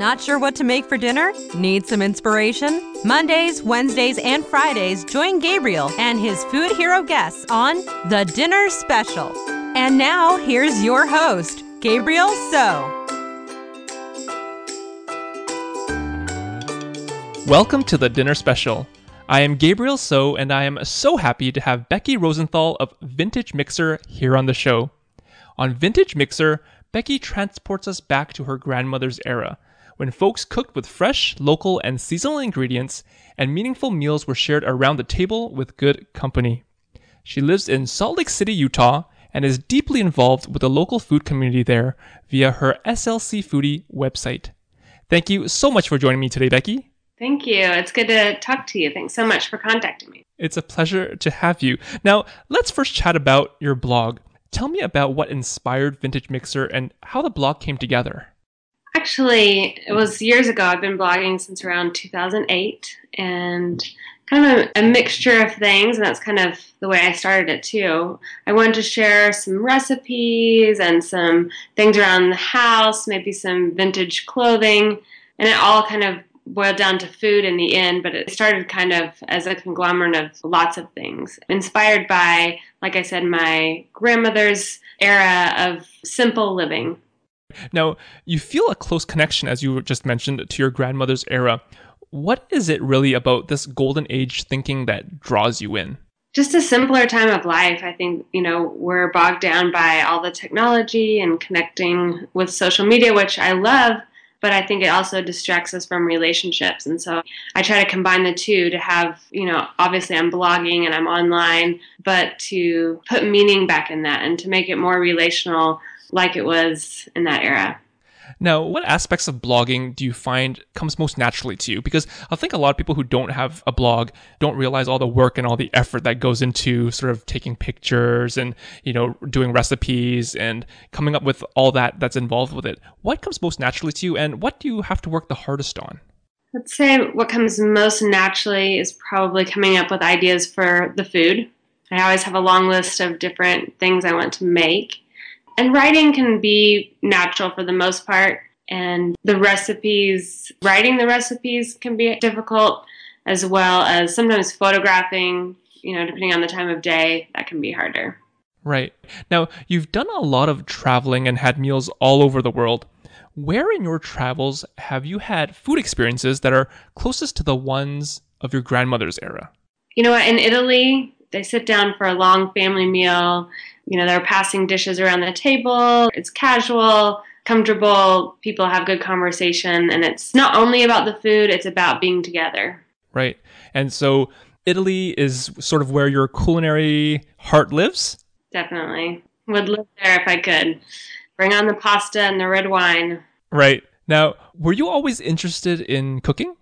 Not sure what to make for dinner? Need some inspiration? Mondays, Wednesdays, and Fridays, join Gabriel and his food hero guests on The Dinner Special. And now, here's your host, Gabriel So. Welcome to the Dinner Special. I am Gabriel So, and I am so happy to have Becky Rosenthal of Vintage Mixer here on the show. On Vintage Mixer, Becky transports us back to her grandmother's era, when folks cooked with fresh, local, and seasonal ingredients, and meaningful meals were shared around the table with good company. She lives in Salt Lake City, Utah, and is deeply involved with the local food community there via her SLC Foodie website. Thank you so much for joining me today, Becky. Thank you. It's good to talk to you. Thanks so much for contacting me. It's a pleasure to have you. Now, let's first chat about your blog. Tell me about what inspired Vintage Mixer and how the blog came together. Actually, it was years ago. I've been blogging since around 2008 and kind of a, a, mixture of things, and that's kind of the way I started it too. I wanted to share some recipes and some things around the house, maybe some vintage clothing, and it all kind of boiled down to food in the end, but it started kind of as a conglomerate of lots of things. Inspired by, like I said, my grandmother's era of simple living. Now, you feel a close connection, as you just mentioned, to your grandmother's era. What is it really about this golden age thinking that draws you in? Just a simpler time of life. I think, you know, we're bogged down by all the technology and connecting with social media, which I love, but I think it also distracts us from relationships. And so I try to combine the two to have, you know, obviously I'm blogging and I'm online, but to put meaning back in that and to make it more relational like it was in that era. Now, what aspects of blogging do you find comes most naturally to you? Because I think a lot of people who don't have a blog don't realize all the work and all the effort that goes into sort of taking pictures and, you know, doing recipes and coming up with all that that's involved with it. What comes most naturally to you and what do you have to work the hardest on? Let's say what comes most naturally is probably coming up with ideas for the food. I always have a long list of different things I want to make. And writing can be natural for the most part. And the recipes, writing the recipes can be difficult, as well as sometimes photographing, you know, depending on the time of day, that can be harder. Right. Now, you've done a lot of traveling and had meals all over the world. Where in your travels have you had food experiences that are closest to the ones of your grandmother's era? You know what? In Italy, they sit down for a long family meal you know, they're passing dishes around the table. It's casual, comfortable. People have good conversation. And it's not only about the food, it's about being together. Right. And so Italy is sort of where your culinary heart lives? Definitely. Would live there if I could. Bring on the pasta and the red wine. Right. Now, were you always interested in cooking?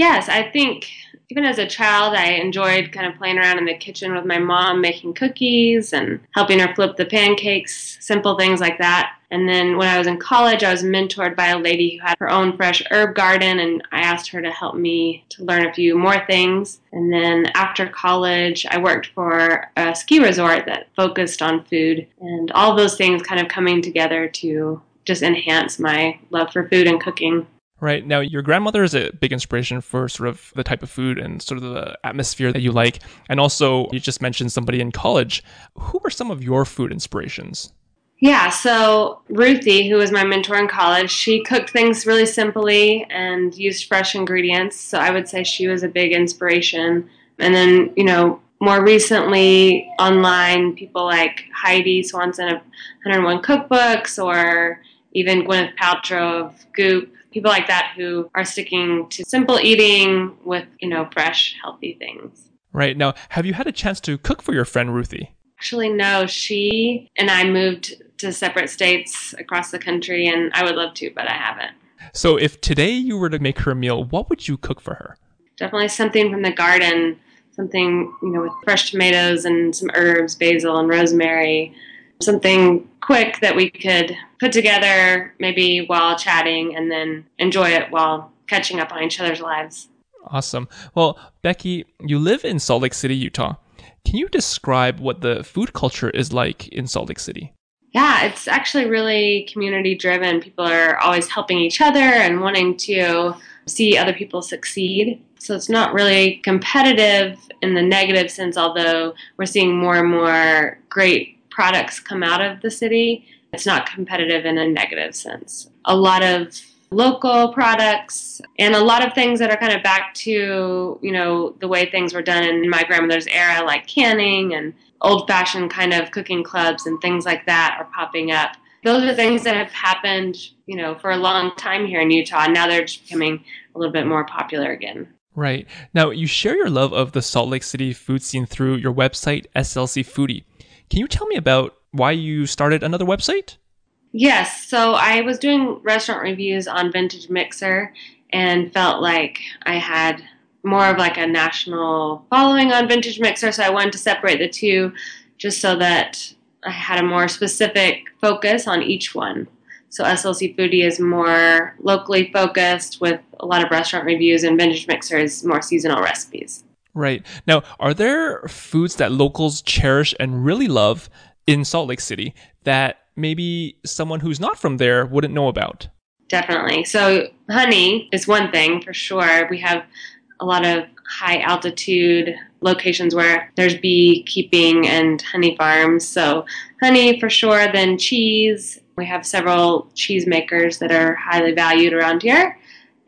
Yes, I think even as a child, I enjoyed kind of playing around in the kitchen with my mom, making cookies and helping her flip the pancakes, simple things like that. And then when I was in college, I was mentored by a lady who had her own fresh herb garden, and I asked her to help me to learn a few more things. And then after college, I worked for a ski resort that focused on food, and all those things kind of coming together to just enhance my love for food and cooking. Right. Now, your grandmother is a big inspiration for sort of the type of food and sort of the atmosphere that you like. And also, you just mentioned somebody in college. Who were some of your food inspirations? Yeah, so Ruthie, who was my mentor in college, she cooked things really simply and used fresh ingredients. So I would say she was a big inspiration. And then, you know, more recently online, people like Heidi Swanson of 101 Cookbooks or even Gwyneth Paltrow of Goop people like that who are sticking to simple eating with, you know, fresh, healthy things. Right. Now, have you had a chance to cook for your friend Ruthie? Actually, no. She and I moved to separate states across the country, and I would love to, but I haven't. So, if today you were to make her a meal, what would you cook for her? Definitely something from the garden, something, you know, with fresh tomatoes and some herbs, basil and rosemary, something quick that we could put together maybe while chatting and then enjoy it while catching up on each other's lives. Awesome. Well, Becky, you live in Salt Lake City, Utah. Can you describe what the food culture is like in Salt Lake City? Yeah, it's actually really community driven. People are always helping each other and wanting to see other people succeed. So it's not really competitive in the negative sense, although we're seeing more and more great products come out of the city. It's not competitive in a negative sense. A lot of local products and a lot of things that are kind of back to, you know, the way things were done in my grandmother's era, like canning and old fashioned kind of cooking clubs and things like that are popping up. Those are things that have happened, you know, for a long time here in Utah. Now they're just becoming a little bit more popular again. Right. Now, you share your love of the Salt Lake City food scene through your website, SLC Foodie. Can you tell me about why you started another website? Yes. So I was doing restaurant reviews on Vintage Mixer and felt like I had more of like a national following on Vintage Mixer. So I wanted to separate the two just so that I had a more specific focus on each one. So SLC Foodie is more locally focused with a lot of restaurant reviews, and Vintage Mixer is more seasonal recipes. Right. Now, are there foods that locals cherish and really love in Salt Lake City that maybe someone who's not from there wouldn't know about? Definitely. So, honey is one thing for sure. We have a lot of high altitude locations where there's beekeeping and honey farms. So, honey for sure, then cheese. We have several cheese makers that are highly valued around here.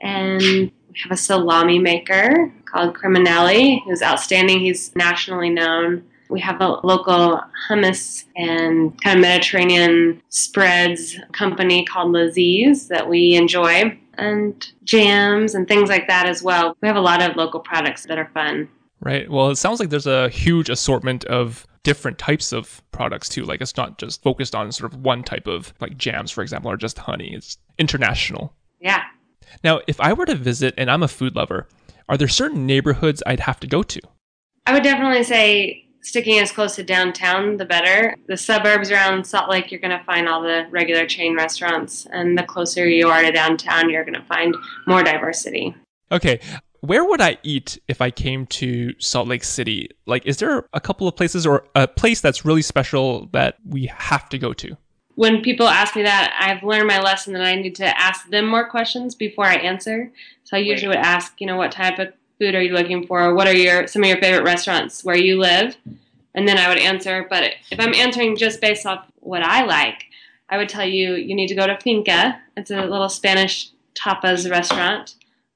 And we have a salami maker called Creminelli, who's outstanding. He's nationally known. We have a local hummus and kind of Mediterranean spreads company called Laziz that we enjoy, and jams and things like that as well. We have a lot of local products that are fun. Right. Well, it sounds like there's a huge assortment of different types of products too. Like it's not just focused on sort of one type of like jams, for example, or just honey. It's international. Yeah. Now, if I were to visit and I'm a food lover, are there certain neighborhoods I'd have to go to? I would definitely say sticking as close to downtown, the better. The suburbs around Salt Lake, you're going to find all the regular chain restaurants, and the closer you are to downtown, you're going to find more diversity. Okay. Where would I eat if I came to Salt Lake City? Like, is there a couple of places or a place that's really special that we have to go to? When people ask me that, I've learned my lesson that I need to ask them more questions before I answer. So I usually would ask, you know, what type of food are you looking for? What are your some of your favorite restaurants where you live? And then I would answer. But if I'm answering just based off what I like, I would tell you you need to go to Finca. It's a little Spanish tapas restaurant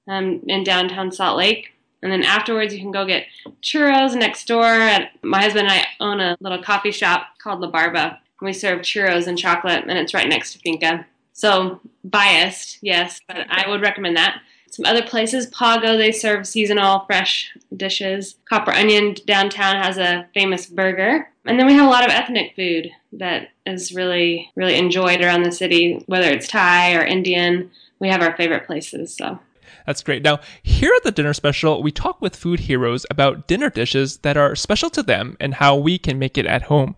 um, in downtown Salt Lake. And then afterwards, you can go get churros next door. At, my husband and I own a little coffee shop called La Barba. We serve churros and chocolate, and it's right next to Finca. So biased, yes, but I would recommend that. Some other places, Pago, they serve seasonal fresh dishes. Copper Onion downtown has a famous burger. And then we have a lot of ethnic food that is really, really enjoyed around the city, whether it's Thai or Indian. We have our favorite places, so. That's great. Now, here at the Dinner Special, we talk with food heroes about dinner dishes that are special to them and how we can make it at home.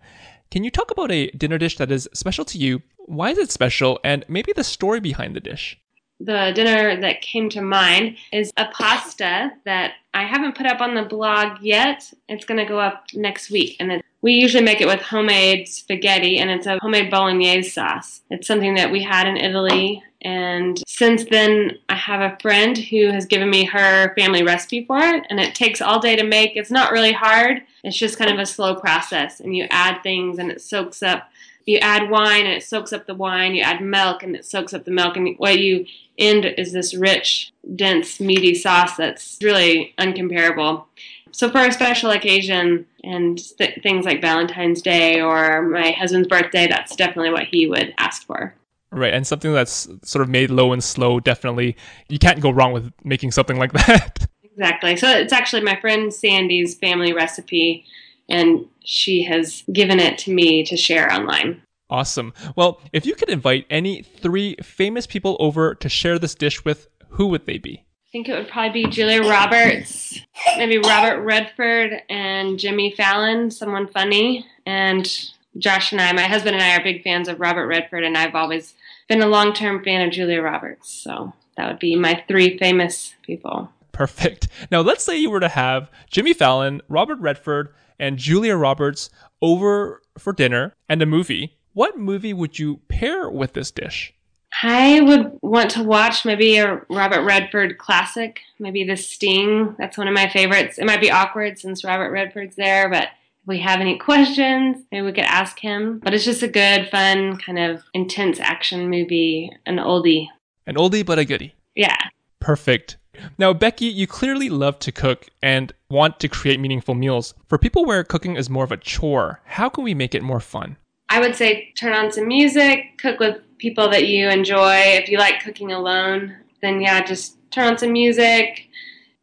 Can you talk about a dinner dish that is special to you? Why is it special? And maybe the story behind the dish? the dinner that came to mind is a pasta that I haven't put up on the blog yet. It's going to go up next week. And it, we usually make it with homemade spaghetti, and it's a homemade bolognese sauce. It's something that we had in Italy. And since then, I have a friend who has given me her family recipe for it, and it takes all day to make. It's not really hard, it's just kind of a slow process. And you add things, and it soaks up you add wine and it soaks up the wine. You add milk and it soaks up the milk. And what you end is this rich, dense, meaty sauce that's really uncomparable. So for a special occasion and th- things like Valentine's Day or my husband's birthday, that's definitely what he would ask for. Right, and something that's sort of made low and slow, definitely you can't go wrong with making something like that. Exactly. So it's actually my friend Sandy's family recipe and she has given it to me to share online. Awesome. Well, if you could invite any three famous people over to share this dish with, who would they be? I think it would probably be Julia Roberts, maybe Robert Redford and Jimmy Fallon, someone funny, and Josh and I. My husband and I are big fans of Robert Redford, and I've always been a long term fan of Julia Roberts. So that would be my three famous people. Perfect. Now, let's say you were to have Jimmy Fallon, Robert Redford, and Julia Roberts over for dinner and a movie. what movie would you pair with this dish? I would want to watch maybe a Robert Redford classic, maybe The Sting. That's one of my favorites. It might be awkward since Robert Redford's there, but if we have any questions, maybe we could ask him. But it's just a good, fun, kind of intense action movie, an oldie. An oldie but a goodie. Yeah. Perfect. Now, Becky, you clearly love to cook and want to create meaningful meals. For people where cooking is more of a chore, how can we make it more fun? I would say turn on some music, cook with people that you enjoy. If you like cooking alone, then yeah, just turn on some music,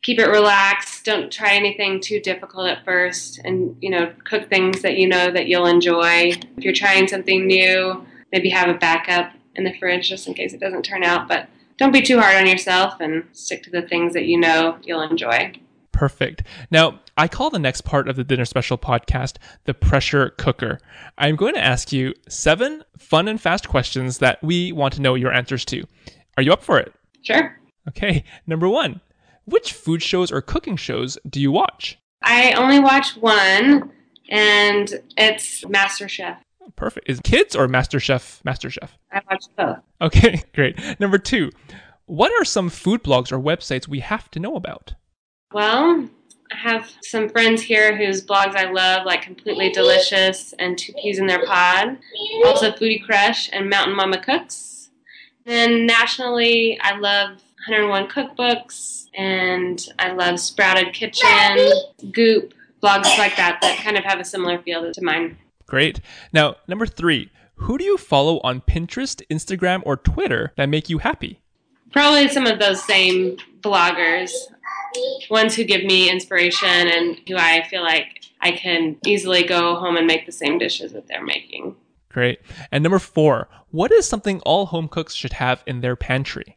keep it relaxed. Don't try anything too difficult at first, and you know, cook things that you know that you'll enjoy. If you're trying something new, maybe have a backup in the fridge just in case it doesn't turn out. But don't be too hard on yourself and stick to the things that you know you'll enjoy. Perfect. Now, I call the next part of the Dinner Special podcast the pressure cooker. I'm going to ask you seven fun and fast questions that we want to know your answers to. Are you up for it? Sure. Okay. Number one Which food shows or cooking shows do you watch? I only watch one, and it's MasterChef. Perfect. Is kids or MasterChef MasterChef? I watch both. Okay, great. Number two What are some food blogs or websites we have to know about? Well, I have some friends here whose blogs I love, like Completely Delicious and Two Peas in Their Pod. Also, Foodie Crush and Mountain Mama Cooks. Then nationally, I love 101 Cookbooks and I love Sprouted Kitchen, Goop, blogs like that that kind of have a similar feel to mine. Great. Now, number three, who do you follow on Pinterest, Instagram, or Twitter that make you happy? Probably some of those same bloggers, ones who give me inspiration and who I feel like I can easily go home and make the same dishes that they're making. Great. And number four, what is something all home cooks should have in their pantry?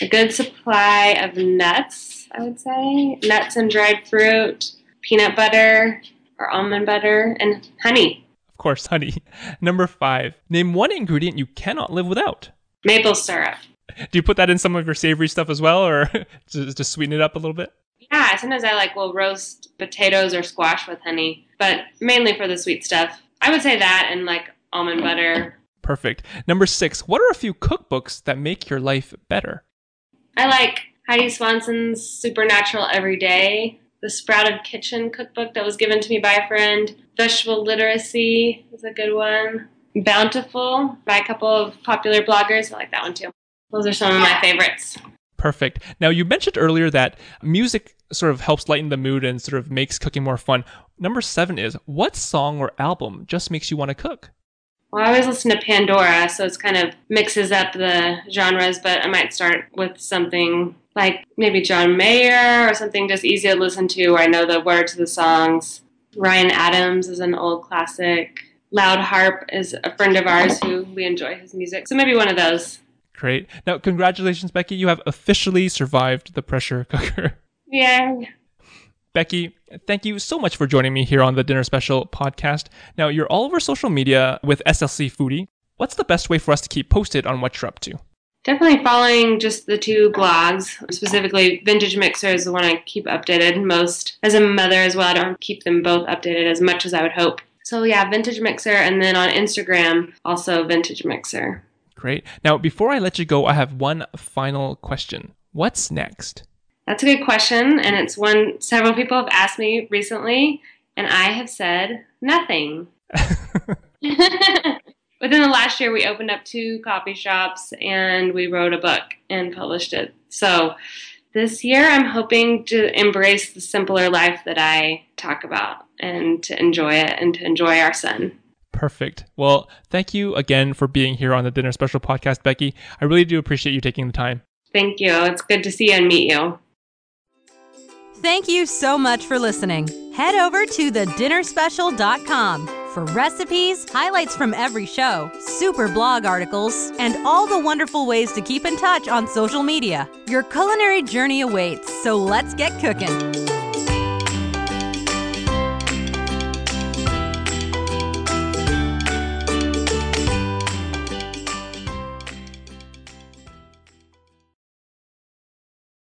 A good supply of nuts, I would say. Nuts and dried fruit, peanut butter or almond butter, and honey. Of course, honey. Number five, name one ingredient you cannot live without. Maple syrup. Do you put that in some of your savory stuff as well, or just to sweeten it up a little bit? Yeah, sometimes I like will roast potatoes or squash with honey, but mainly for the sweet stuff. I would say that and like almond butter. Perfect. Number six, what are a few cookbooks that make your life better? I like Heidi Swanson's Supernatural Every Day, the Sprouted Kitchen cookbook that was given to me by a friend, Vegetable Literacy is a good one, Bountiful by a couple of popular bloggers. I like that one too. Those are some of my favorites. Perfect. Now, you mentioned earlier that music sort of helps lighten the mood and sort of makes cooking more fun. Number seven is what song or album just makes you want to cook? Well, I always listen to Pandora, so it's kind of mixes up the genres, but I might start with something like maybe John Mayer or something just easy to listen to where I know the words of the songs. Ryan Adams is an old classic. Loud Harp is a friend of ours who we enjoy his music. So maybe one of those. Great. Now, congratulations, Becky. You have officially survived the pressure cooker. Yeah. Becky, thank you so much for joining me here on the Dinner Special podcast. Now, you're all over social media with SLC Foodie. What's the best way for us to keep posted on what you're up to? Definitely following just the two blogs. Specifically, Vintage Mixer is the one I keep updated most. As a mother as well, I don't keep them both updated as much as I would hope. So yeah, Vintage Mixer, and then on Instagram, also Vintage Mixer. Great. Now, before I let you go, I have one final question. What's next? That's a good question, and it's one several people have asked me recently, and I have said nothing. Within the last year, we opened up two coffee shops and we wrote a book and published it. So this year, I'm hoping to embrace the simpler life that I talk about and to enjoy it and to enjoy our son. Perfect. Well, thank you again for being here on the Dinner Special podcast, Becky. I really do appreciate you taking the time. Thank you. It's good to see you and meet you. Thank you so much for listening. Head over to thedinnerspecial.com for recipes, highlights from every show, super blog articles, and all the wonderful ways to keep in touch on social media. Your culinary journey awaits, so let's get cooking.